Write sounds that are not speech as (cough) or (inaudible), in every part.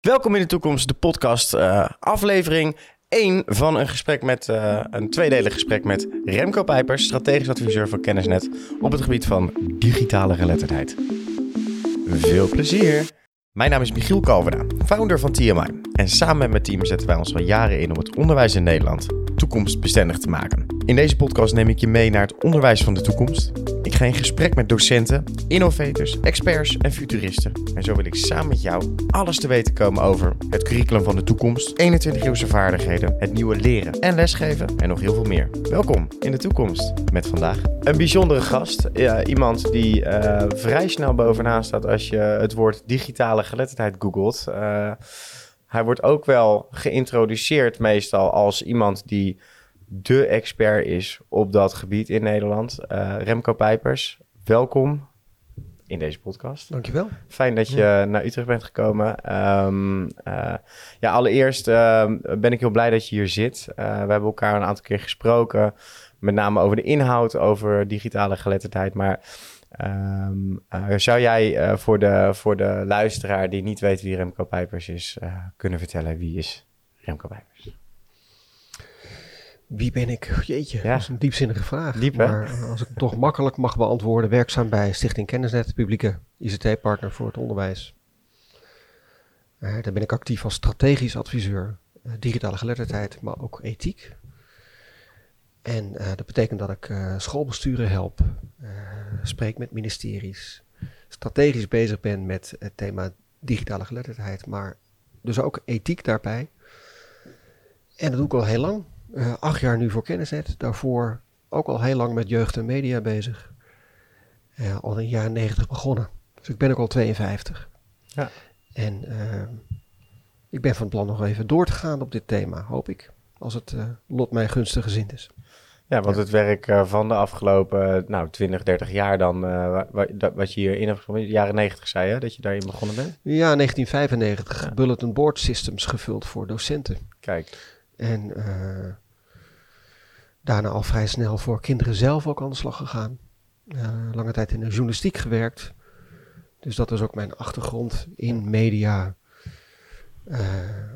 Welkom in de toekomst, de podcast uh, aflevering 1 van een gesprek met uh, een tweedelig gesprek met Remco Pijpers, strategisch adviseur van Kennisnet op het gebied van digitale geletterdheid. Veel plezier! Mijn naam is Michiel Kalverda, founder van TMI. En samen met mijn team zetten wij ons al jaren in om het onderwijs in Nederland toekomstbestendig te maken. In deze podcast neem ik je mee naar het onderwijs van de toekomst. Ik ga in gesprek met docenten, innovators, experts en futuristen. En zo wil ik samen met jou alles te weten komen over het curriculum van de toekomst, 21-eeuwse vaardigheden, het nieuwe leren en lesgeven en nog heel veel meer. Welkom in de toekomst met vandaag een bijzondere gast. Iemand die uh, vrij snel bovenaan staat als je het woord digitale geletterdheid googelt. Uh, hij wordt ook wel geïntroduceerd meestal als iemand die de expert is op dat gebied in Nederland. Uh, Remco Pijpers, welkom in deze podcast. Dankjewel. Fijn dat je naar Utrecht bent gekomen. Um, uh, ja, allereerst uh, ben ik heel blij dat je hier zit. we hebben elkaar een aantal keer gesproken, met name over de inhoud, over digitale geletterdheid, maar Um, uh, zou jij uh, voor, de, voor de luisteraar die niet weet wie Remco Pijpers is, uh, kunnen vertellen wie is Remco Pijpers? Wie ben ik? Jeetje, ja. dat is een diepzinnige vraag. Diep, maar als ik het toch makkelijk mag beantwoorden, werkzaam bij Stichting Kennisnet, publieke ICT-partner voor het onderwijs. daar ben ik actief als strategisch adviseur, digitale geletterdheid, maar ook ethiek. En uh, dat betekent dat ik uh, schoolbesturen help, uh, spreek met ministeries, strategisch bezig ben met het thema digitale geletterdheid, maar dus ook ethiek daarbij. En dat doe ik al heel lang. Acht jaar nu voor Kennisnet, daarvoor ook al heel lang met jeugd en media bezig. al in de jaren negentig begonnen. Dus ik ben ook al 52. Ja. En ik ben van plan nog even door te gaan op dit thema, hoop ik. Als het lot mij gunstig gezind is. Ja, want het werk van de afgelopen nou, 20, 30 jaar dan, uh, wat je hierin hebt de jaren 90 zei je, dat je daarin begonnen bent? Ja, 1995, ja. bulletin board systems gevuld voor docenten. Kijk. En uh, daarna al vrij snel voor kinderen zelf ook aan de slag gegaan. lange tijd in de journalistiek gewerkt. Dus dat is ook mijn achtergrond in media.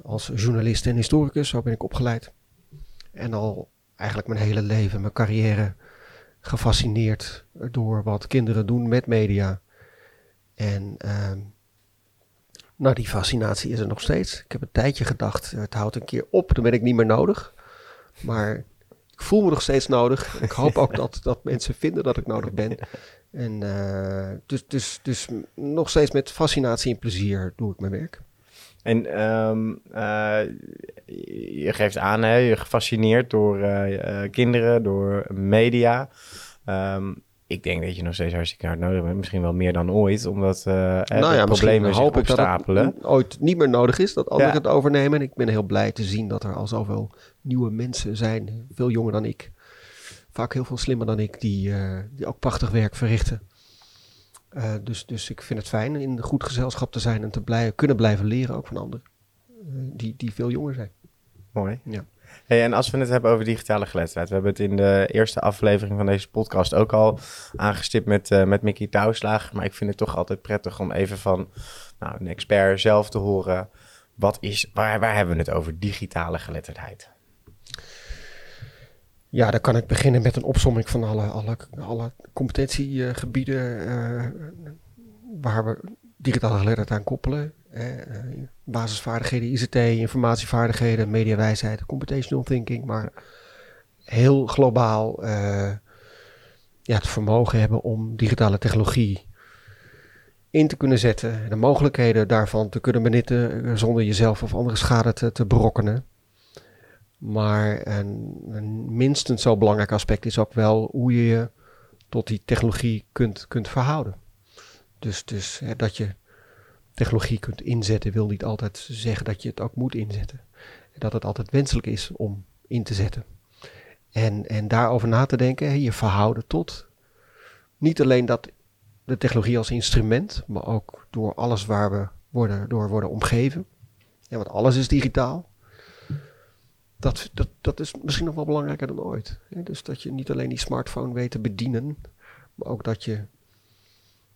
als journalist en historicus, zo ben ik opgeleid. En al eigenlijk mijn hele leven, mijn carrière gefascineerd door wat kinderen doen met media. En uh, nou, die fascinatie is er nog steeds. Ik heb een tijdje gedacht, het houdt een keer op, dan ben ik niet meer nodig. Maar ik voel me nog steeds nodig. Ik (laughs) hoop ook dat, dat mensen vinden dat ik nodig ben. En uh, dus, dus, dus nog steeds met fascinatie en plezier doe ik mijn werk. En um, uh, je geeft aan, hè, je gefascineerd door uh, kinderen, door media. Um, ik denk dat je nog steeds hartstikke hard nodig bent. Misschien wel meer dan ooit, omdat uh, nou ja, problemen zich opstapelen. Dat het ooit niet meer nodig is dat anderen ja. het overnemen. En ik ben heel blij te zien dat er al zoveel nieuwe mensen zijn, veel jonger dan ik. Vaak heel veel slimmer dan ik, die, uh, die ook prachtig werk verrichten. Uh, dus, dus ik vind het fijn in goed gezelschap te zijn en te kunnen blijven leren ook van anderen. Uh, die, die veel jonger zijn. Mooi. Ja. Hey, en als we het hebben over digitale geletterdheid. We hebben het in de eerste aflevering van deze podcast ook al aangestipt met, uh, met Mickey Touwslaag. Maar ik vind het toch altijd prettig om even van nou, een expert zelf te horen. Wat is, waar, waar hebben we het over digitale geletterdheid? Ja, dan kan ik beginnen met een opsomming van alle, alle, alle competentiegebieden uh, waar we digitale geletterdheid aan koppelen. Uh, basisvaardigheden, ICT, informatievaardigheden, mediawijsheid, computational thinking, maar heel globaal uh, ja, het vermogen hebben om digitale technologie in te kunnen zetten, de mogelijkheden daarvan te kunnen benutten zonder jezelf of andere schade te, te berokkenen. Maar een, een, minstens zo belangrijk aspect is ook wel hoe je je tot die technologie kunt, kunt verhouden. Dus, dus hè, dat je technologie kunt inzetten wil niet altijd zeggen dat je het ook moet inzetten. Dat het altijd wenselijk is om in te zetten. En, en daarover na te denken, je verhouden tot. Niet alleen dat de technologie als instrument, maar ook door alles waar we worden, door worden omgeven. Ja, want alles is digitaal dat, dat, dat is misschien nog wel belangrijker dan ooit. Dus dat je niet alleen die smartphone weet te bedienen, maar ook dat je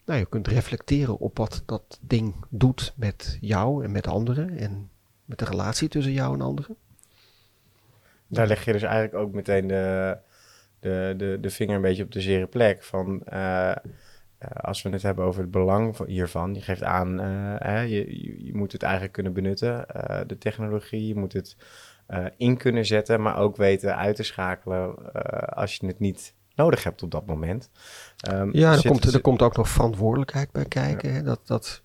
nou, je kunt reflecteren op wat dat ding doet met jou en met anderen en met de relatie tussen jou en anderen. Daar leg je dus eigenlijk ook meteen de, de, de, de vinger een beetje op de zere plek. Van, uh, als we het hebben over het belang van, hiervan, je geeft aan, uh, je, je, moet het eigenlijk kunnen benutten, de technologie, je moet het in kunnen zetten, maar ook weten uit te schakelen als je het niet nodig hebt op dat moment. Um, ja, er komt, er komt ook nog verantwoordelijkheid bij kijken. Hè? Dat, dat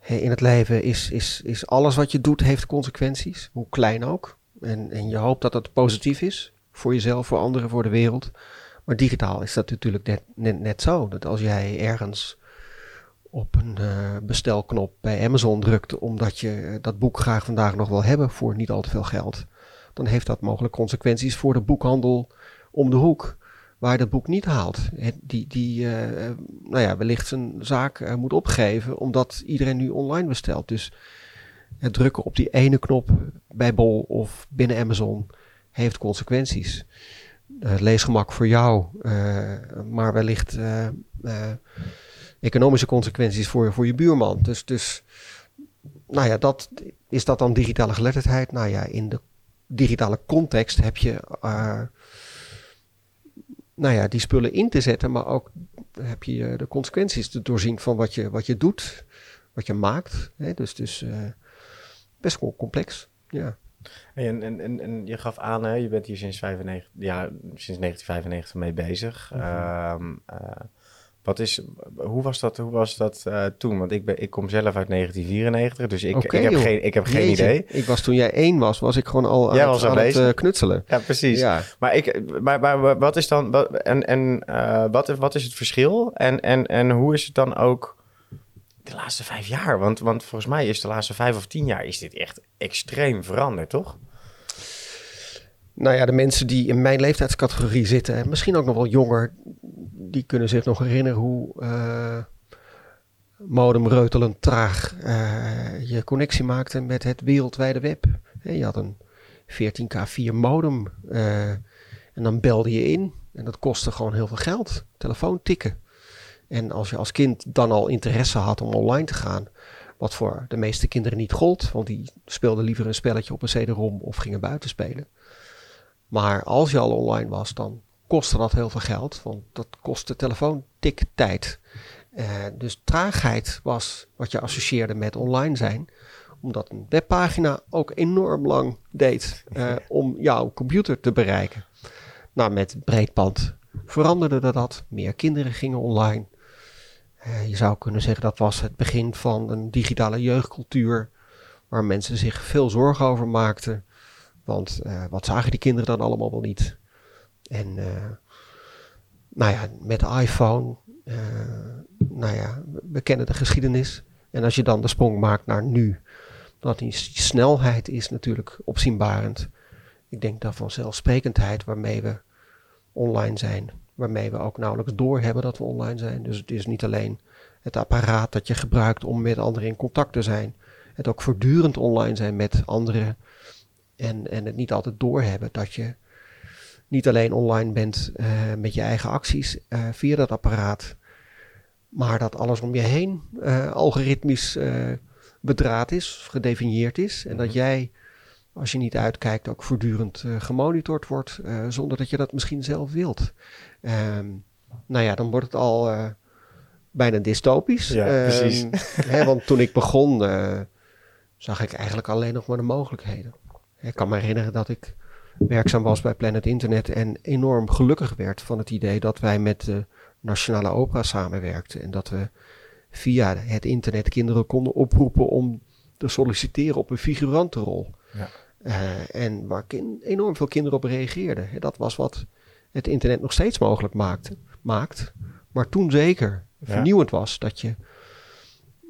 in het leven is, is, is alles wat je doet, heeft consequenties, hoe klein ook. En, en je hoopt dat het positief is voor jezelf, voor anderen, voor de wereld. Maar digitaal is dat natuurlijk net, net, net zo. Dat als jij ergens op een uh, bestelknop bij Amazon drukt, omdat je eh, dat boek graag vandaag nog wil hebben voor niet al te veel geld, dan heeft dat mogelijk consequenties voor de boekhandel om de hoek waar dat boek niet haalt. Die, die uh, nou ja, wellicht zijn zaak uh, moet opgeven omdat iedereen nu online bestelt. Dus het drukken op die ene knop bij Bol of binnen Amazon heeft consequenties. Uh, leesgemak voor jou, maar wellicht economische consequenties voor, voor je buurman. Dus, dus nou ja, dat, is dat dan digitale geletterdheid? Nou ja, in de digitale context heb je nou ja, die spullen in te zetten, maar ook heb je de consequenties te doorzien van wat je, wat je doet, wat je maakt. Hè? Dus, dus uh, best wel complex. Ja. En, en, en, en je gaf aan, hè, je bent hier sinds, 95, ja, sinds 1995 mee bezig. Mm -hmm. Wat is, hoe was dat, hoe was dat uh, toen? Want ik, ben, ik kom zelf uit 1994, dus ik, okay, ik heb, geen, ik heb geen idee. Ik was toen jij één was, was ik gewoon al aan, was aan het uh, knutselen. Ja, precies. Ja. Maar, ik, maar, maar wat is dan, wat, en, en uh, wat, wat is het verschil? En, en, en hoe is het dan ook de laatste vijf jaar? Want, want volgens mij is de laatste vijf of tien jaar is dit echt extreem veranderd, toch? Nou ja, de mensen die in mijn leeftijdscategorie zitten, misschien ook nog wel jonger, die kunnen zich nog herinneren hoe uh, modemreutelend traag uh, je connectie maakte met het wereldwijde web. je had een 14K4 modem uh, en dan belde je in en dat kostte gewoon heel veel geld. Telefoon tikken. En als je als kind dan al interesse had om online te gaan, wat voor de meeste kinderen niet gold, want die speelden liever een spelletje op een CD-ROM of gingen buiten spelen. Maar als je al online was, dan kostte dat heel veel geld, want dat kostte telefoontiktijd. Uh, dus traagheid was wat je associeerde met online zijn, omdat een webpagina ook enorm lang deed uh, (laughs) om jouw computer te bereiken. Nou, met breedband veranderde dat. Meer kinderen gingen online. Uh, je zou kunnen zeggen dat was het begin van een digitale jeugdcultuur, waar mensen zich veel zorgen over maakten. Want wat zagen die kinderen dan allemaal wel niet? En uh, nou ja, met de iPhone, uh, nou ja, we kennen de geschiedenis. En als je dan de sprong maakt naar nu, dat die, snelheid is natuurlijk opzienbarend. Ik denk dat vanzelfsprekendheid waarmee we online zijn, waarmee we ook nauwelijks doorhebben dat we online zijn. Dus het is niet alleen het apparaat dat je gebruikt om met anderen in contact te zijn. Het ook voortdurend online zijn met anderen. En, en het niet altijd doorhebben dat je niet alleen online bent uh, met je eigen acties uh, via dat apparaat, maar dat alles om je heen uh, algoritmisch bedraad is, gedefinieerd is. En dat mhm. jij, als je niet uitkijkt, ook voortdurend gemonitord wordt, zonder dat je dat misschien zelf wilt. Um, nou ja, dan wordt het al bijna dystopisch. Ja, precies. Ehm, hè, want toen ik begon, zag ik eigenlijk alleen nog maar de mogelijkheden. Ik kan me herinneren dat ik werkzaam was bij Planet Internet en enorm gelukkig werd van het idee dat wij met de Nationale Opera samenwerkten en dat we via het internet kinderen konden oproepen om te solliciteren op een figurantenrol. Ja. Uh, en waar enorm veel kinderen op reageerden. Dat was wat het internet nog steeds mogelijk maakte, maakt. Maar toen zeker vernieuwend was dat je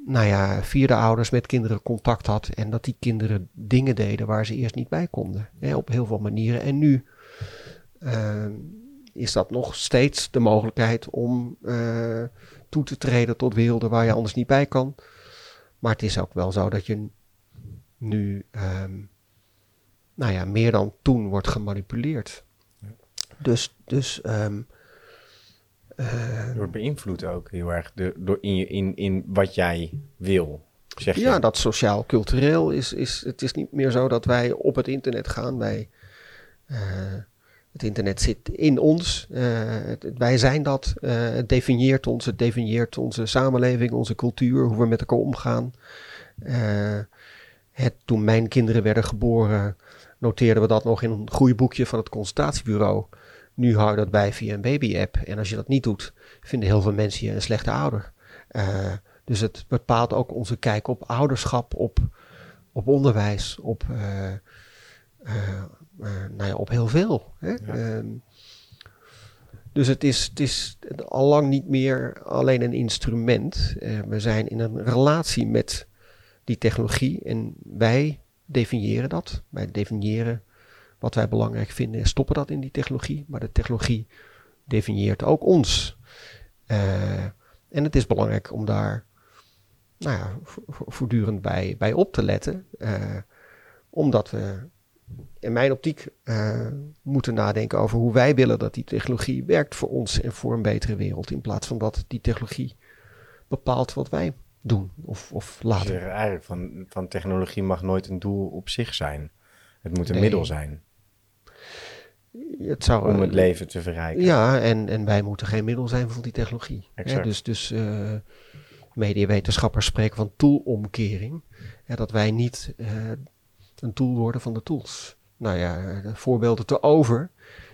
nou ja, vierde ouders met kinderen contact had. En dat die kinderen dingen deden waar ze eerst niet bij konden. Hè, op heel veel manieren. En nu uh, is dat nog steeds de mogelijkheid om uh, toe te treden tot werelden waar je anders niet bij kan. Maar het is ook wel zo dat je nu, um, nou ja, meer dan toen wordt gemanipuleerd. Ja. Dus, dus um, Uh, wordt beïnvloed ook heel erg door, door in, je, in, in wat jij wil. Zeg je. Ja, dat sociaal-cultureel is, is. Het is niet meer zo dat wij op het internet gaan. Wij, uh, het internet zit in ons. Uh, het, wij zijn dat. het definieert ons. Het definieert onze samenleving, onze cultuur, hoe we met elkaar omgaan. het, toen mijn kinderen werden geboren, noteerden we dat nog in een groeiboekje van het consultatiebureau. Nu hou je dat bij via een baby-app. En als je dat niet doet, vinden heel veel mensen je een slechte ouder. Uh, dus het bepaalt ook onze kijk op ouderschap, op, op onderwijs, op, uh, uh, nou ja, op heel veel. Hè? Ja. Ehm, dus het is, het is al lang niet meer alleen een instrument. we zijn in een relatie met die technologie en wij definiëren dat. Wij definiëren wat wij belangrijk vinden en stoppen dat in die technologie. Maar de technologie definieert ook ons. Uh, en het is belangrijk om daar nou ja, voortdurend bij, bij op te letten. Uh, omdat we in mijn optiek uh, moeten nadenken over hoe wij willen dat die technologie werkt voor ons en voor een betere wereld. In plaats van dat die technologie bepaalt wat wij doen of, of laten. Dus eigenlijk van, van technologie mag nooit een doel op zich zijn. Het moet een nee. middel zijn. Het zou, om het leven te verrijken. Ja, en, en wij moeten geen middel zijn voor die technologie. Exact. dus dus uh, mediawetenschappers spreken van toolomkering. Ja, dat wij niet uh, een tool worden van de tools. Nou ja, de voorbeelden te over,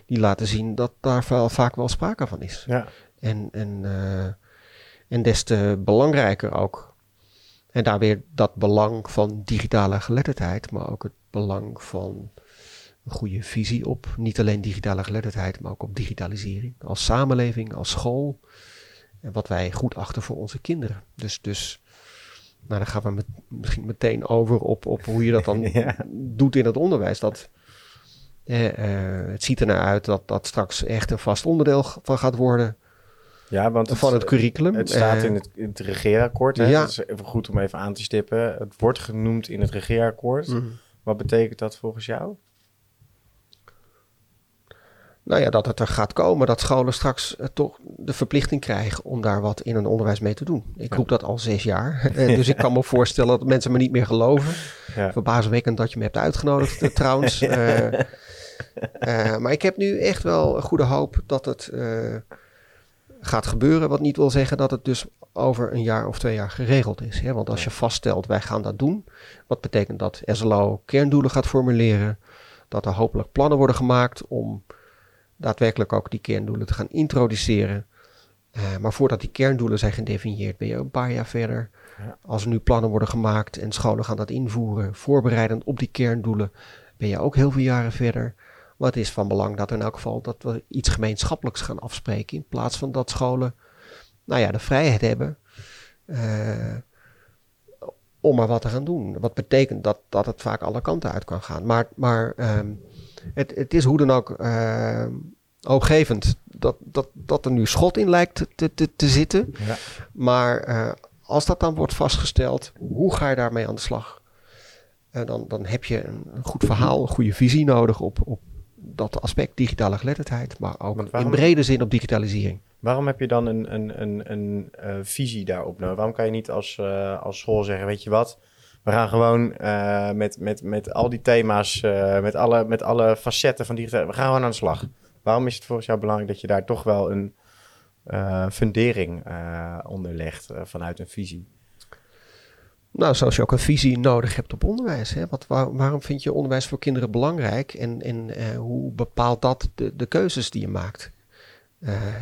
die laten zien dat daar vaak wel sprake van is. Ja. En, en, uh, en des te belangrijker ook. En daar weer dat belang van digitale geletterdheid, maar ook het belang van een goede visie op niet alleen digitale geletterdheid, maar ook op digitalisering. Als samenleving, als school. En wat wij goed achten voor onze kinderen. Dus, dus nou, dan gaan we met, misschien meteen over op, op hoe je dat dan (laughs) ja. doet in het onderwijs. Dat, eh, uh, het ziet er naar uit dat dat straks echt een vast onderdeel van gaat worden. Ja, want het, van het curriculum. Het staat in het, in het regeerakkoord. Hè? Ja. Dat is even goed om even aan te stippen. Het wordt genoemd in het regeerakkoord. Mm -hmm. Wat betekent dat volgens jou? Nou ja, dat het er gaat komen dat scholen straks uh, toch de verplichting krijgen om daar wat in een onderwijs mee te doen. Ik roep dat al zes jaar. uh, (laughs) dus ik kan me voorstellen dat mensen me niet meer geloven. Ja. Verbazingwekkend dat je me hebt uitgenodigd uh, trouwens. (laughs) maar ik heb nu echt wel een goede hoop dat het gaat gebeuren. Wat niet wil zeggen dat het dus over een jaar of twee jaar geregeld is. Hè? Want als je vaststelt, wij gaan dat doen. Wat betekent dat SLO kerndoelen gaat formuleren. Dat er hopelijk plannen worden gemaakt om daadwerkelijk ook die kerndoelen te gaan introduceren. Uh, maar voordat die kerndoelen zijn gedefinieerd, ben je een paar jaar verder. Ja. Als er nu plannen worden gemaakt en scholen gaan dat invoeren, voorbereidend op die kerndoelen, ben je ook heel veel jaren verder. Maar het is van belang dat in elk geval dat we iets gemeenschappelijks gaan afspreken. In plaats van dat scholen, nou ja, de vrijheid hebben uh, om maar wat te gaan doen. Wat betekent dat, dat het vaak alle kanten uit kan gaan. Maar, maar um, het, het is hoe dan ook uh, hoopgevend dat, dat, dat er nu schot in lijkt te, te, te zitten. Ja. Maar uh, als dat dan wordt vastgesteld, hoe ga je daarmee aan de slag? Uh, dan, dan heb je een, een, goed verhaal, een goede visie nodig op, op dat aspect digitale geletterdheid, maar ook waarom, in brede zin op digitalisering. Waarom heb je dan een, een, een, een uh, visie daarop? Nou, waarom kan je niet als, uh, als school zeggen, weet je wat, we gaan gewoon uh, met, met, met al die thema's, met, alle, met alle facetten van digitale, we gaan gewoon aan de slag. Waarom is het volgens jou belangrijk dat je daar toch wel een fundering onder legt vanuit een visie? Nou, zoals je ook een visie nodig hebt op onderwijs. Hè? Wat, waar, waarom vind je onderwijs voor kinderen belangrijk en, en hoe bepaalt dat de, de keuzes die je maakt?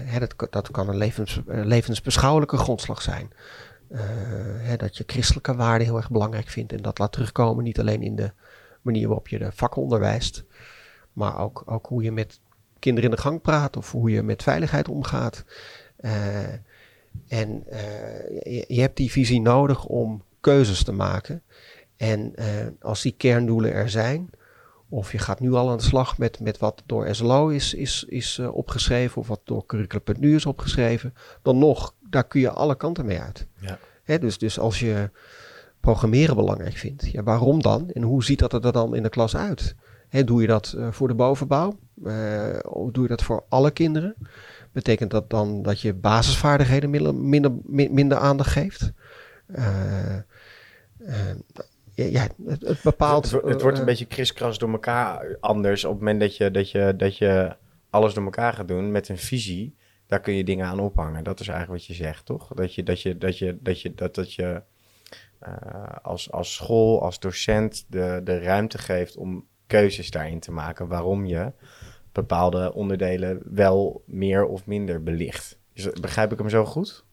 Hè, dat, dat kan een levens, levensbeschouwelijke grondslag zijn. Hè, dat je christelijke waarden heel erg belangrijk vindt en dat laat terugkomen niet alleen in de manier waarop je de vakken onderwijst, maar ook, ook hoe je met kinderen in de gang praat of hoe je met veiligheid omgaat. en je, je hebt die visie nodig om keuzes te maken. En als die kerndoelen er zijn, of je gaat nu al aan de slag met, met wat door SLO is, is, is opgeschreven, of wat door Curriculum.nu is opgeschreven, dan nog, daar kun je alle kanten mee uit. Ja. Hè, dus, dus als je programmeren belangrijk vindt, ja, waarom dan? En hoe ziet dat er dan in de klas uit? Hè, doe je dat uh, voor de bovenbouw? of doe je dat voor alle kinderen? Betekent dat dan dat je basisvaardigheden minder, minder, minder aandacht geeft? Uh, ja, het, het bepaalt... Het, het wordt een beetje kriskras door elkaar anders. Op het moment dat je, dat, je, dat je alles door elkaar gaat doen met een visie... daar kun je dingen aan ophangen. Dat is eigenlijk wat je zegt, toch? Dat je, dat je, dat je, dat je, dat, dat je uh, als, als school, als docent de, de ruimte geeft om keuzes daarin te maken. Waarom je bepaalde onderdelen wel meer of minder belicht. begrijp ik hem zo goed?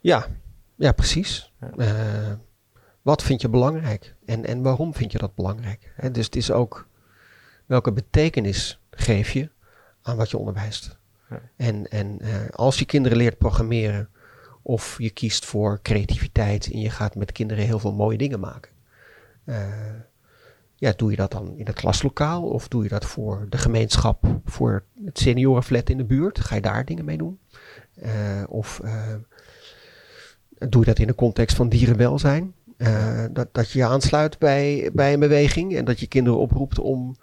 Ja, ja precies. Uh, wat vind je belangrijk en, en waarom vind je dat belangrijk? He, dus het is ook welke betekenis geef je aan wat je onderwijst. En, en uh, als je kinderen leert programmeren of je kiest voor creativiteit en je gaat met kinderen heel veel mooie dingen maken. Uh, ja, doe je dat dan in het klaslokaal of doe je dat voor de gemeenschap, voor het seniorenflat in de buurt? Ga je daar dingen mee doen? Uh, of doe je dat in de context van dierenwelzijn? Dat, dat je je aansluit bij, bij een beweging en dat je kinderen oproept om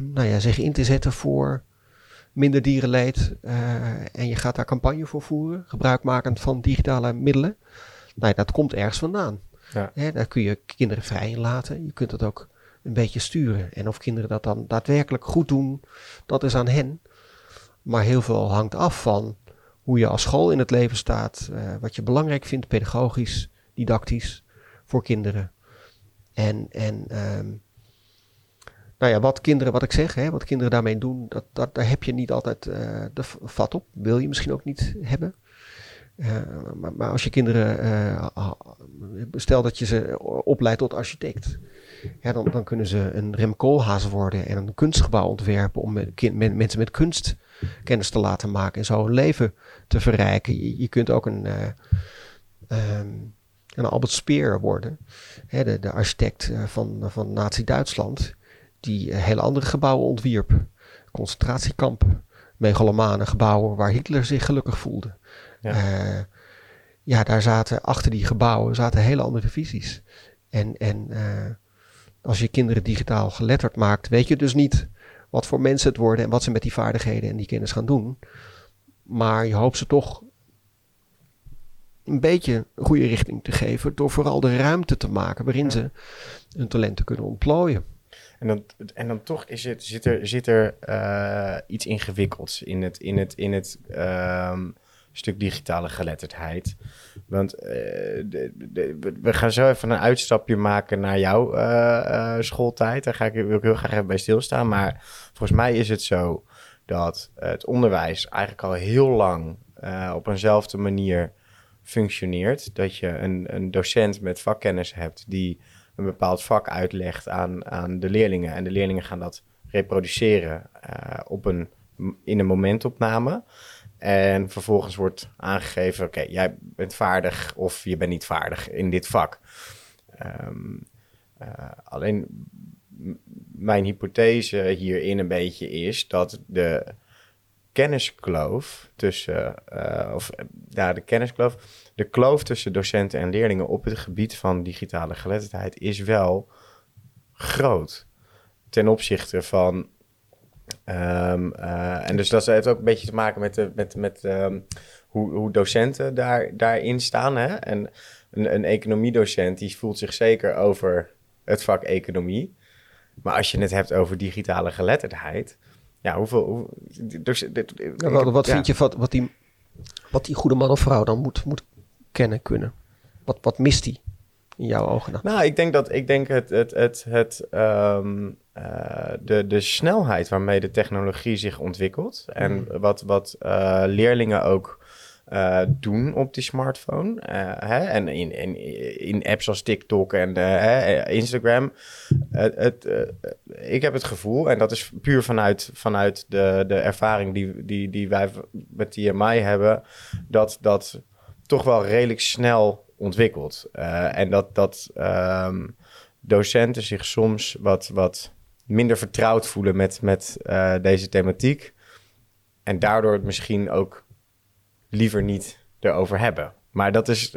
nou ja, zich in te zetten voor minder dierenleed. Uh, en je gaat daar campagne voor voeren, gebruikmakend van digitale middelen. Nou ja, dat komt ergens vandaan. Ja. Hè, daar kun je kinderen vrij in laten. Je kunt het ook een beetje sturen. En of kinderen dat dan daadwerkelijk goed doen, dat is aan hen. Maar heel veel hangt af van hoe je als school in het leven staat, wat je belangrijk vindt pedagogisch didactisch voor kinderen. En, en um, nou ja, wat kinderen, wat ik zeg, hè, wat kinderen daarmee doen, dat, dat, daar heb je niet altijd uh, de vat op. Wil je misschien ook niet hebben. Uh, maar, als je kinderen, uh, stel dat je ze opleidt tot architect, ja, dan, dan kunnen ze een Rem Koolhaas worden en een kunstgebouw ontwerpen om met, mensen met kunst kennis te laten maken en zo hun leven te verrijken. Je, kunt ook een, um, en Albert Speer worden. Hè, de, de, architect eh, van, van Nazi-Duitsland. Die hele andere gebouwen ontwierp. Concentratiekampen, megalomane gebouwen waar Hitler zich gelukkig voelde. Ja. Uh, ja, daar zaten achter die gebouwen zaten hele andere visies. En, en uh, als je kinderen digitaal geletterd maakt, weet je dus niet wat voor mensen het worden en wat ze met die vaardigheden en die kennis gaan doen. Maar je hoopt ze toch een beetje een goede richting te geven. Door vooral de ruimte te maken waarin ze hun talenten kunnen ontplooien. En dan, en dan toch is het, zit er, zit er uh, iets ingewikkelds in het, in het, in het um, stuk digitale geletterdheid. Want uh, de, we gaan zo even een uitstapje maken naar jouw uh, schooltijd. Daar ga ik, wil ik heel graag even bij stilstaan. Maar volgens mij is het zo dat het onderwijs eigenlijk al heel lang op eenzelfde manier functioneert. Dat je een, een docent met vakkennis hebt die een bepaald vak uitlegt aan, aan de leerlingen. En de leerlingen gaan dat reproduceren uh, op een, in een momentopname. En vervolgens wordt aangegeven: oké, jij bent vaardig of je bent niet vaardig in dit vak. Um, uh, alleen mijn hypothese hierin een beetje is dat de kenniskloof tussen, uh, of ja, de kenniskloof, de kloof tussen docenten en leerlingen op het gebied van digitale geletterdheid is wel groot ten opzichte van. Um, uh, en dus dat heeft ook een beetje te maken met, de, met, met um, hoe, hoe docenten daar, daarin staan. Hè? En een, een economiedocent die voelt zich zeker over het vak economie. Maar als je het hebt over digitale geletterdheid, ja, hoeveel... Hoe, dus, dit, ja, wat, wat vind je wat, wat, die, wat die goede man of vrouw dan moet, moet kennen, kunnen? Wat, wat mist die in jouw ogen dan? Nou, ik denk dat ik denk het, het, het, het um, uh, de, de snelheid waarmee de technologie zich ontwikkelt en mm. wat, wat uh, leerlingen ook uh, doen op die smartphone. Uh, hè? En in, in, in apps als TikTok en uh, Instagram. ik heb het gevoel, en dat is puur vanuit, vanuit de, de ervaring die, die, die wij met TMI hebben, dat dat toch wel redelijk snel ontwikkelt. en dat, dat um, docenten zich soms wat, wat minder vertrouwd voelen met, met deze thematiek. En daardoor het misschien ook liever niet erover hebben. Maar dat is.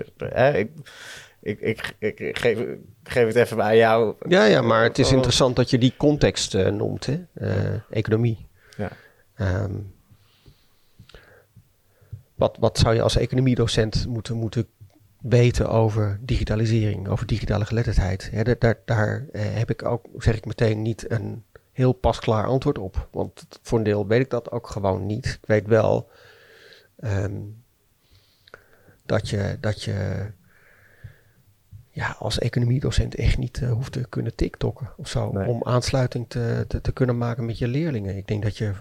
Ik, ik, ik, ik, geef, geef het even bij jou. Ja, ja, maar het is interessant dat je die context uh, noemt, hè? Uh, economie. Ja. Um, wat, wat zou je als economiedocent moeten, moeten weten over digitalisering, over digitale geletterdheid? Ja, daar daar, daar eh, heb ik ook, zeg ik meteen, niet een heel pasklaar antwoord op. Want voor een deel weet ik dat ook gewoon niet. Ik weet wel ehm, dat je, dat je ja, als economiedocent echt niet uh, hoeft te kunnen tiktokken of zo. Om aansluiting te, te, te, kunnen maken met je leerlingen. Ik denk dat je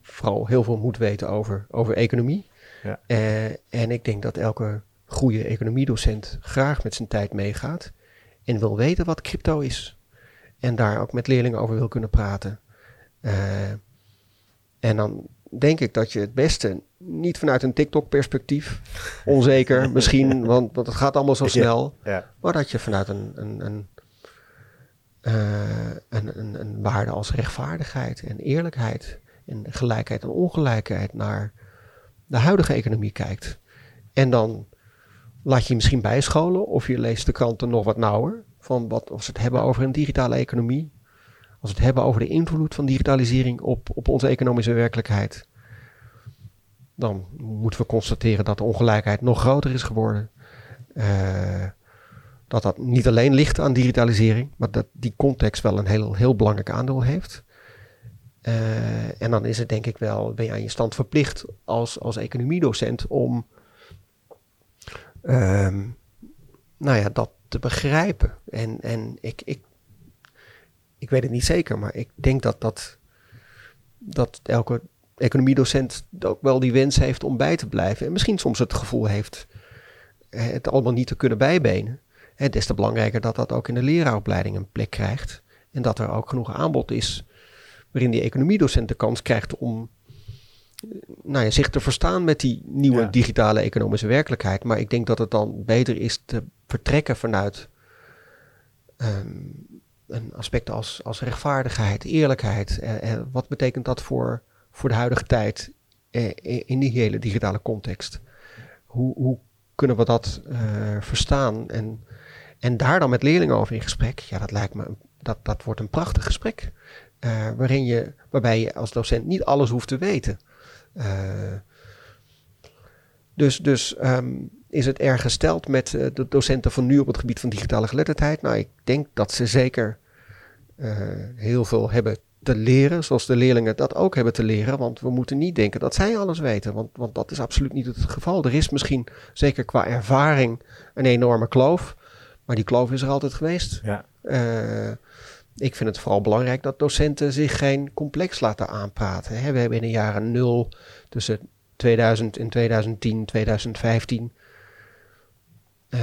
vooral heel veel moet weten over, over economie. Ja. Uh, en ik denk dat elke goede economiedocent graag met zijn tijd meegaat. En wil weten wat crypto is. En daar ook met leerlingen over wil kunnen praten. Uh, en dan denk ik dat je het beste niet vanuit een TikTok-perspectief, (laughs) onzeker misschien, want, want het gaat allemaal zo snel, ja, maar dat je vanuit een, een, een, uh, een, een, een, waarde als rechtvaardigheid en eerlijkheid en gelijkheid en ongelijkheid naar de huidige economie kijkt. En dan laat je, je misschien bijscholen of je leest de kranten nog wat nauwer van wat als we het hebben over een digitale economie, als we het hebben over de invloed van digitalisering op, op onze economische werkelijkheid, dan moeten we constateren dat de ongelijkheid nog groter is geworden. Uh, dat dat niet alleen ligt aan digitalisering, maar dat die context wel een heel, heel belangrijk aandeel heeft. Uh, en dan is het denk ik wel, ben je aan je stand verplicht als, als economiedocent om um, nou ja, dat te begrijpen. En, en ik, ik, ik weet het niet zeker, maar ik denk dat, dat, dat elke economiedocent ook wel die wens heeft om bij te blijven. En misschien soms het gevoel heeft het allemaal niet te kunnen bijbenen. Het is te belangrijker dat dat ook in de leraaropleiding een plek krijgt. En dat er ook genoeg aanbod is waarin die economiedocent de kans krijgt om nou ja, zich te verstaan met die nieuwe digitale economische werkelijkheid. Maar ik denk dat het dan beter is te vertrekken vanuit um, een aspect als, als rechtvaardigheid, eerlijkheid. Eh, eh, wat betekent dat voor, voor de huidige tijd eh, in die hele digitale context? Hoe, hoe kunnen we dat uh, verstaan? En, en daar dan met leerlingen over in gesprek. Ja, dat lijkt me, dat, dat wordt een prachtig gesprek. Uh, waarin je, waarbij je als docent niet alles hoeft te weten. Dus dus um, is het erg gesteld met de docenten van nu op het gebied van digitale geletterdheid? Nou, ik denk dat ze zeker heel veel hebben te leren, zoals de leerlingen dat ook hebben te leren. Want we moeten niet denken dat zij alles weten, want, want dat is absoluut niet het geval. Er is misschien, zeker qua ervaring, een enorme kloof. Maar die kloof is er altijd geweest. Ja. Uh, ik vind het vooral belangrijk dat docenten zich geen complex laten aanpraten. We hebben in de jaren nul tussen 2000 en 2010, 2015. Uh,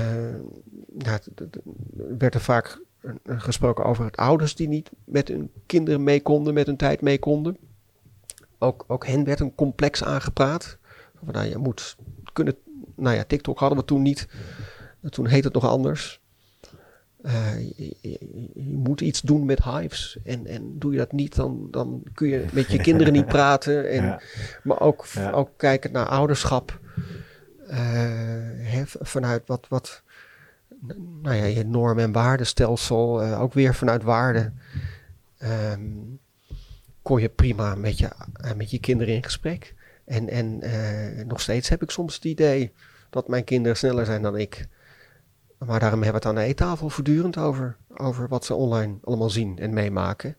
nou, werd er vaak gesproken over het ouders die niet met hun kinderen mee konden, met hun tijd mee konden. Ook, ook hen werd een complex aangepraat. Van, nou, je moet kunnen. Nou ja, TikTok hadden we toen niet. Toen heette het nog anders. Uh, je, je, moet iets doen met hives. En, en doe je dat niet, dan, dan kun je met je kinderen niet praten. En, (laughs) ja. Maar ook, ja. ook kijken naar ouderschap. Uh, vanuit wat, wat nou ja, je norm- en waardestelsel, uh, ook weer vanuit waarde. Um, kon je prima met je, met je kinderen in gesprek. En, en nog steeds heb ik soms het idee dat mijn kinderen sneller zijn dan ik. Maar daarom hebben we het aan de eettafel voortdurend over. Over wat ze online allemaal zien en meemaken.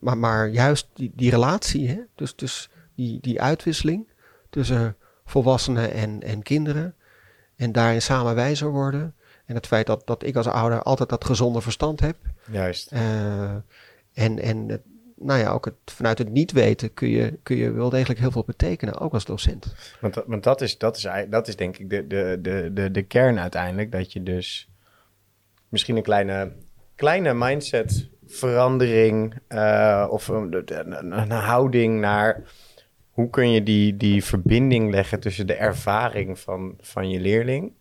Maar, maar juist die, die relatie, hè? Dus, dus die, die uitwisseling tussen volwassenen en, en kinderen. En daarin samen wijzer worden. En het feit dat, dat ik als ouder altijd dat gezonde verstand heb. Juist. Uh, en, en nou ja, ook het, vanuit het niet weten kun je, kun je wel degelijk heel veel betekenen, ook als docent. Want, want dat, is, dat, is, dat is denk ik de, de, de, de, de kern uiteindelijk, dat je dus misschien een kleine, kleine mindset verandering uh, of een, een, een, houding naar hoe kun je die, die verbinding leggen tussen de ervaring van, van je leerling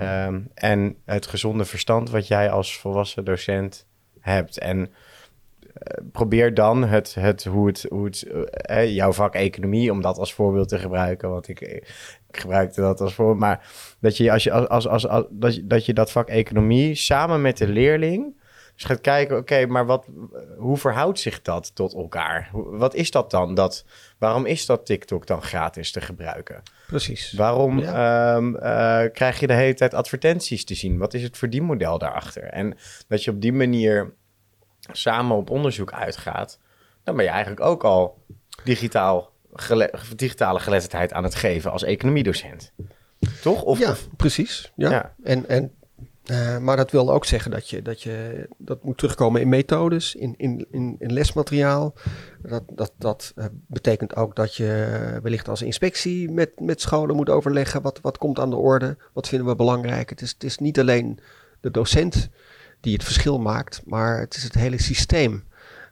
um, en het gezonde verstand wat jij als volwassen docent hebt. En eh, probeer dan het, het, hoe het, hoe het uh, jouw vak economie, om dat als voorbeeld te gebruiken, want ik, ik gebruikte dat als voorbeeld, maar dat je, als je, als, als, als, als, dat, je, dat je dat vak economie samen met de leerling Dus je gaat kijken, oké, maar wat, hoe verhoudt zich dat tot elkaar? Wat is dat dan? Dat, waarom is dat TikTok dan gratis te gebruiken? Precies. Waarom Ja. ehm, eh, krijg je de hele tijd advertenties te zien? Wat is het verdienmodel daarachter? En dat je op die manier samen op onderzoek uitgaat, dan ben je eigenlijk ook al digitaal gele- digitale geletterdheid aan het geven als economiedocent. Toch? Of, ja, of- precies. Ja. Ja. En, en, eh, maar dat wil ook zeggen dat je, dat je dat moet terugkomen in methodes, in, in, in, lesmateriaal. Dat, dat, dat eh, betekent ook dat je wellicht als inspectie met, met scholen moet overleggen. Wat, wat komt aan de orde? Wat vinden we belangrijk? Het is, het is niet alleen de docent die het verschil maakt, maar het is het hele systeem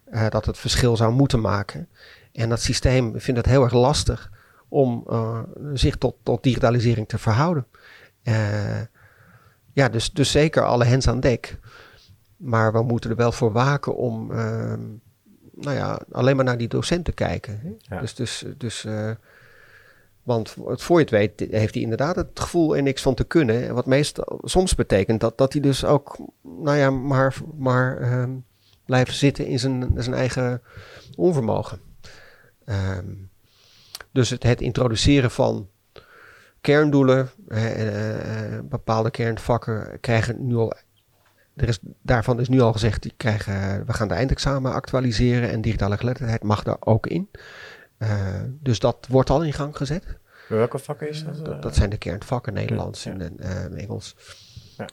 eh, dat het verschil zou moeten maken. En dat systeem vindt het heel erg lastig om zich tot, tot digitalisering te verhouden. Eh, ja, dus, dus zeker alle hens aan dek. Maar we moeten er wel voor waken om ehm, nou ja, alleen maar naar die docent te kijken. Hè? Ja. Dus, dus, dus eh, want voor je het weet heeft hij inderdaad het gevoel er niks van te kunnen. En wat meestal soms betekent dat, dat hij dus ook nou ja, maar, maar ehm, blijft zitten in zijn, zijn eigen onvermogen. Ehm, dus het, het introduceren van kerndoelen, eh, eh, bepaalde kernvakken krijgen nu al. Er is, daarvan is nu al gezegd, die krijgen, we gaan de eindexamen actualiseren en digitale geletterdheid mag daar ook in. Eh, dus dat wordt al in gang gezet. welke vakken is dat? Dat, dat zijn de kernvakken, Nederlands Ja. en eh, Engels. Ja.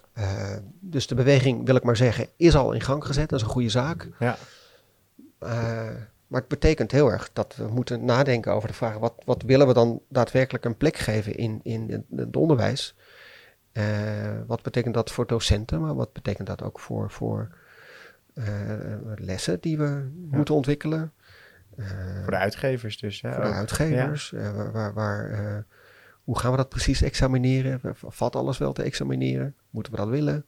Dus de beweging, wil ik maar zeggen, is al in gang gezet. Dat is een goede zaak. Ja. Maar het betekent heel erg dat we moeten nadenken over de vraag: wat, wat willen we dan daadwerkelijk een plek geven in, in het- onderwijs? Eh, wat betekent dat voor docenten, maar wat betekent dat ook voor, voor eh, lessen die we moeten ontwikkelen? Eh, Voor de uitgevers dus. Hè? voor de uitgevers. waar, waar, waar, hoe gaan we dat precies examineren? Valt alles wel te examineren? Moeten we dat willen?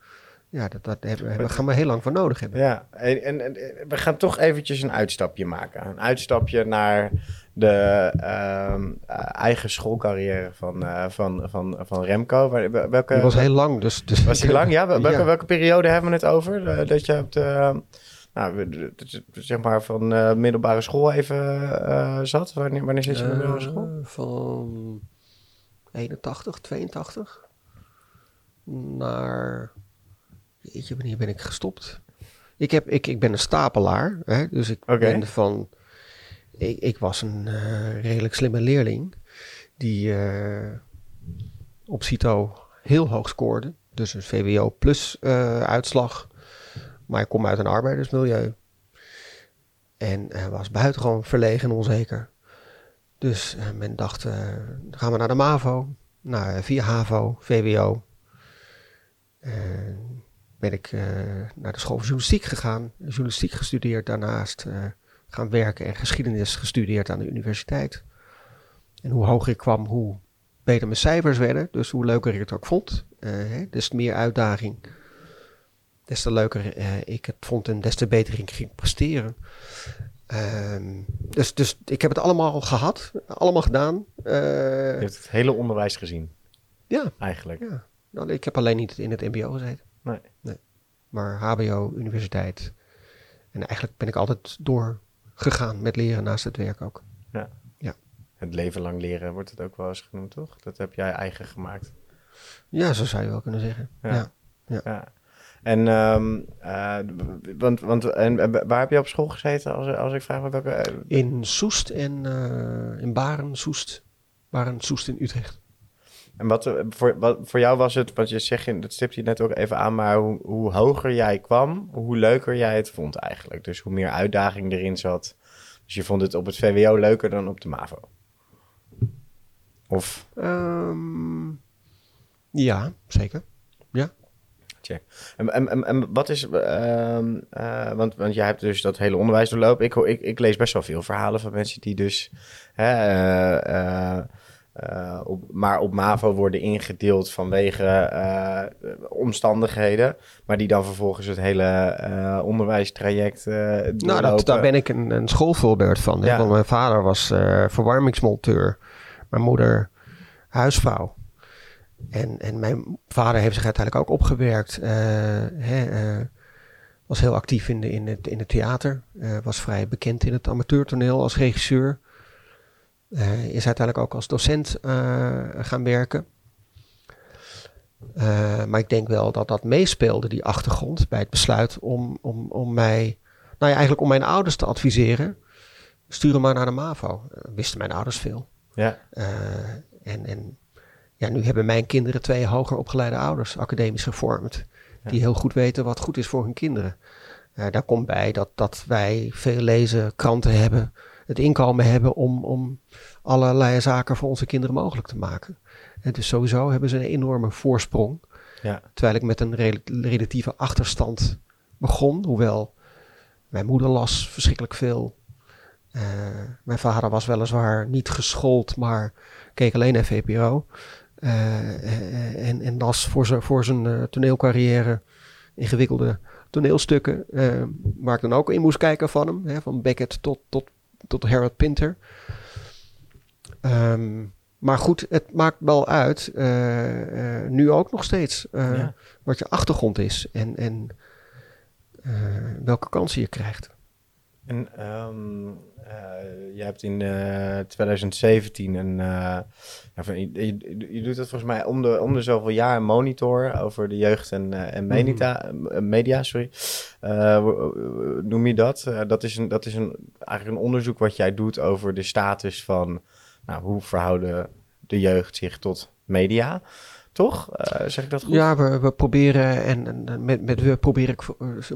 Ja, dat, dat hebben, we gaan we heel lang voor nodig hebben. Ja, en, en, en we gaan toch eventjes een uitstapje maken. Een uitstapje naar de ehm, eh, eigen schoolcarrière van, eh, van, van, van Remco. Welke, Die was heel lang, dus... dus was die lang? Ja, wel- welke, Ja. welke periode hebben we het over? Eh, dat je op de, nou, de- de- zeg maar van middelbare school even zat? Wanneer, wanneer zit je de middelbare school? Van 81, 82 naar. Jeetje, wanneer ben ik gestopt? Ik, heb, ik, ik ben een stapelaar, hè, dus ik ben van. Ik, ik was een eh, redelijk slimme leerling die eh, op CITO heel hoog scoorde. Dus een VWO plus eh, uitslag. Maar ik kom uit een arbeidersmilieu. En was buitengewoon verlegen en onzeker. Dus men dacht, dan gaan we naar de MAVO. Nou, via HAVO, VWO. Ben ik eh, naar de school voor journalistiek gegaan. Journalistiek gestudeerd, daarnaast eh, gaan werken en geschiedenis gestudeerd aan de universiteit. En hoe hoger ik kwam, hoe beter mijn cijfers werden. Dus hoe leuker ik het ook vond. Eh, hè, te meer uitdaging, des te leuker ik het vond en des te beter ik ging presteren. Ehm, dus, dus ik heb het allemaal gehad, allemaal gedaan. Eh, Je hebt het hele onderwijs gezien, ja, eigenlijk. ja. Nou, ik heb alleen niet in het MBO gezeten. Nee. Maar HBO, universiteit. En eigenlijk ben ik altijd doorgegaan met leren naast het werk ook. Het leven lang leren wordt het ook wel eens genoemd, toch? Dat heb jij eigen gemaakt. Ja, zo zou je wel kunnen zeggen. Ja. Ja. Ja. En, ehm, eh, want, want, en eh, waar heb je op school gezeten, als, als ik vraag welke... eh, In Soest en eh, in Baren, Soest. Baren, Soest in Utrecht. En wat, eh, voor, wat voor jou was het, want je zegt, je- dat stipt je net ook even aan, maar hoe, hoe hoger jij kwam, hoe leuker jij het vond eigenlijk. Dus hoe meer uitdaging erin zat. Dus je vond het op het VWO leuker dan op de MAVO. Of, Ehm, ja, zeker. en, en, en, en wat is, ehm, eh, want, want jij hebt dus dat hele onderwijs doorlopen. Ik, ik, ik lees best wel veel verhalen van mensen die dus, hè, eh, eh, op, maar op MAVO worden ingedeeld vanwege eh, omstandigheden. Maar die dan vervolgens het hele eh, onderwijstraject Nou, dat, daar ben ik een, een schoolvoorbeeld van. Ja. Want mijn vader was verwarmingsmonteur. Mijn moeder huisvrouw. En, en mijn vader heeft zich uiteindelijk ook opgewerkt. hè, Was heel actief in, de, in, het, in het theater. Was vrij bekend in het amateurtoneel als regisseur. Uh, is uiteindelijk ook als docent gaan werken. maar ik denk wel dat dat meespeelde, die achtergrond, bij het besluit om, om, om mij, nou ja, eigenlijk om mijn ouders te adviseren. Stuur maar naar de MAVO. wisten mijn ouders veel. Ja. en, en ja, nu hebben mijn kinderen twee hoger opgeleide ouders, academisch gevormd, die heel goed weten wat goed is voor hun kinderen. Uh, daar komt bij dat, dat wij veel lezen, kranten hebben, het inkomen hebben om, om allerlei zaken voor onze kinderen mogelijk te maken. En dus sowieso hebben ze een enorme voorsprong. Ja. Terwijl ik met een relatieve achterstand begon, hoewel mijn moeder las verschrikkelijk veel. Uh, mijn vader was weliswaar niet geschoold, maar keek alleen naar VPRO. Uh, en, en las voor, zijn voor zijn uh, toneelcarrière ingewikkelde toneelstukken. Waar ik dan ook in moest kijken van hem. Hè, van Beckett tot, tot, tot Harold Pinter. Um, maar goed, het maakt wel uit, nu ook nog steeds, ja. wat je achtergrond is en, en welke kansen je krijgt. En um, je hebt in 2017 een je, je, doet het volgens mij om de, om de zoveel jaar een monitor over de jeugd en, uh, en media, mm. media. Sorry. Uh, noem je dat? Uh, dat is, een, dat is een, eigenlijk een onderzoek wat jij doet over de status van nou, hoe verhouden de jeugd zich tot media. Toch? zeg ik dat goed? Ja, we, we proberen, en, en met, met we probeer ik,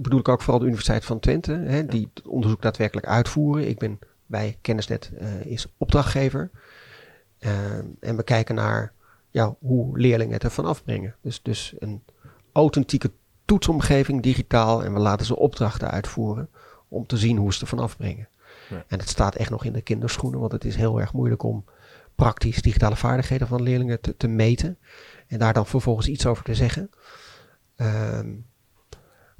bedoel ik ook vooral de Universiteit van Twente, hè, die het onderzoek daadwerkelijk uitvoeren. Ik ben bij Kennisnet is opdrachtgever. Uh, en we kijken naar ja, hoe leerlingen het ervan afbrengen. Dus, dus een authentieke toetsomgeving digitaal en we laten ze opdrachten uitvoeren om te zien hoe ze ervan afbrengen. Ja. En het staat echt nog in de kinderschoenen, want het is heel erg moeilijk om praktisch digitale vaardigheden van leerlingen te, te meten en daar dan vervolgens iets over te zeggen. Um,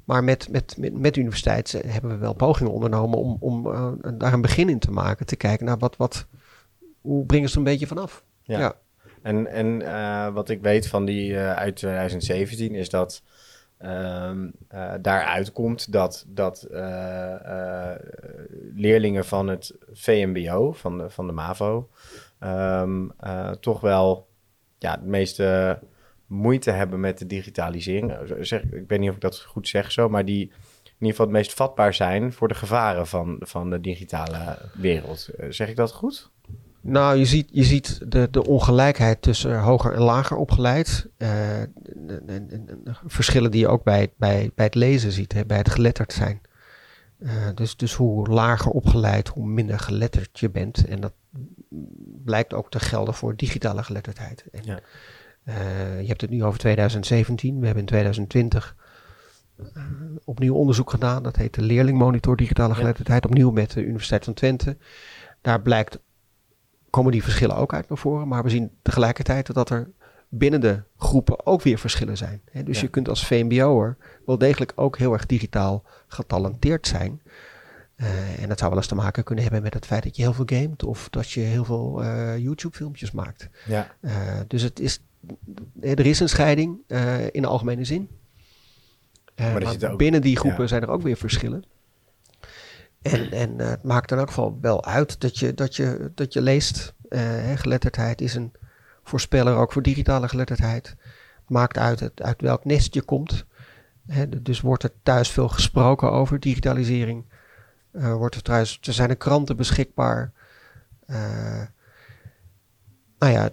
maar met, met, met, met de universiteit hebben we wel pogingen ondernomen om, om uh, daar een begin in te maken. Te kijken naar wat, wat, hoe brengen ze er een beetje vanaf? Ja. ja. En, en uh, wat ik weet van die uh, uit 2017 is dat um, uh, daaruit komt dat, dat leerlingen van het VMBO, van de, van de MAVO, um, toch wel ja, het meeste moeite hebben met de digitalisering. Zeg, ik weet niet of ik dat goed zeg zo, maar die in ieder geval het meest vatbaar zijn voor de gevaren van, van de digitale wereld. Zeg ik dat goed? Nou, je ziet, je ziet de, de ongelijkheid tussen hoger en lager opgeleid. Uh, verschillen die je ook bij, bij, bij het lezen ziet, hè, bij het geletterd zijn. Dus, dus hoe lager opgeleid, hoe minder geletterd je bent. En dat blijkt ook te gelden voor digitale geletterdheid. En, ja. uh, je hebt het nu over 2017. We hebben in 2020 opnieuw onderzoek gedaan. Dat heet de Leerlingmonitor Digitale Geletterdheid. Opnieuw met de Universiteit van Twente. Daar blijkt komen die verschillen ook uit naar voren. Maar we zien tegelijkertijd dat er binnen de groepen ook weer verschillen zijn. dus je kunt als VMBO'er wel degelijk ook heel erg digitaal getalenteerd zijn. Uh, en dat zou wel eens te maken kunnen hebben met het feit dat je heel veel gamet of dat je heel veel uh, YouTube-filmpjes maakt. Ja. Uh, dus het is, er is een scheiding in de algemene zin. maar, maar binnen die groepen zijn er ook weer verschillen. En, en het maakt in elk geval wel uit dat je, dat je, dat je leest. Geletterdheid is een voorspeller ook voor digitale geletterdheid. Maakt uit het, uit welk nest je komt. Hè, dus wordt er thuis veel gesproken over digitalisering. Uh, wordt er, thuis, er zijn er kranten beschikbaar. nou ja,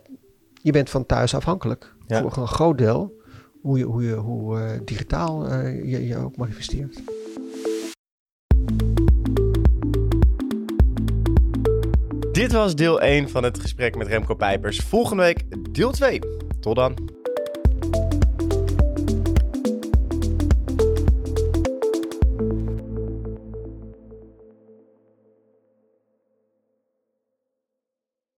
je bent van thuis afhankelijk. Ja. Voor een groot deel. Hoe, je, hoe, je, hoe digitaal je je ook manifesteert. Dit was deel 1 van het gesprek met Remco Pijpers. Volgende week deel 2. Tot dan.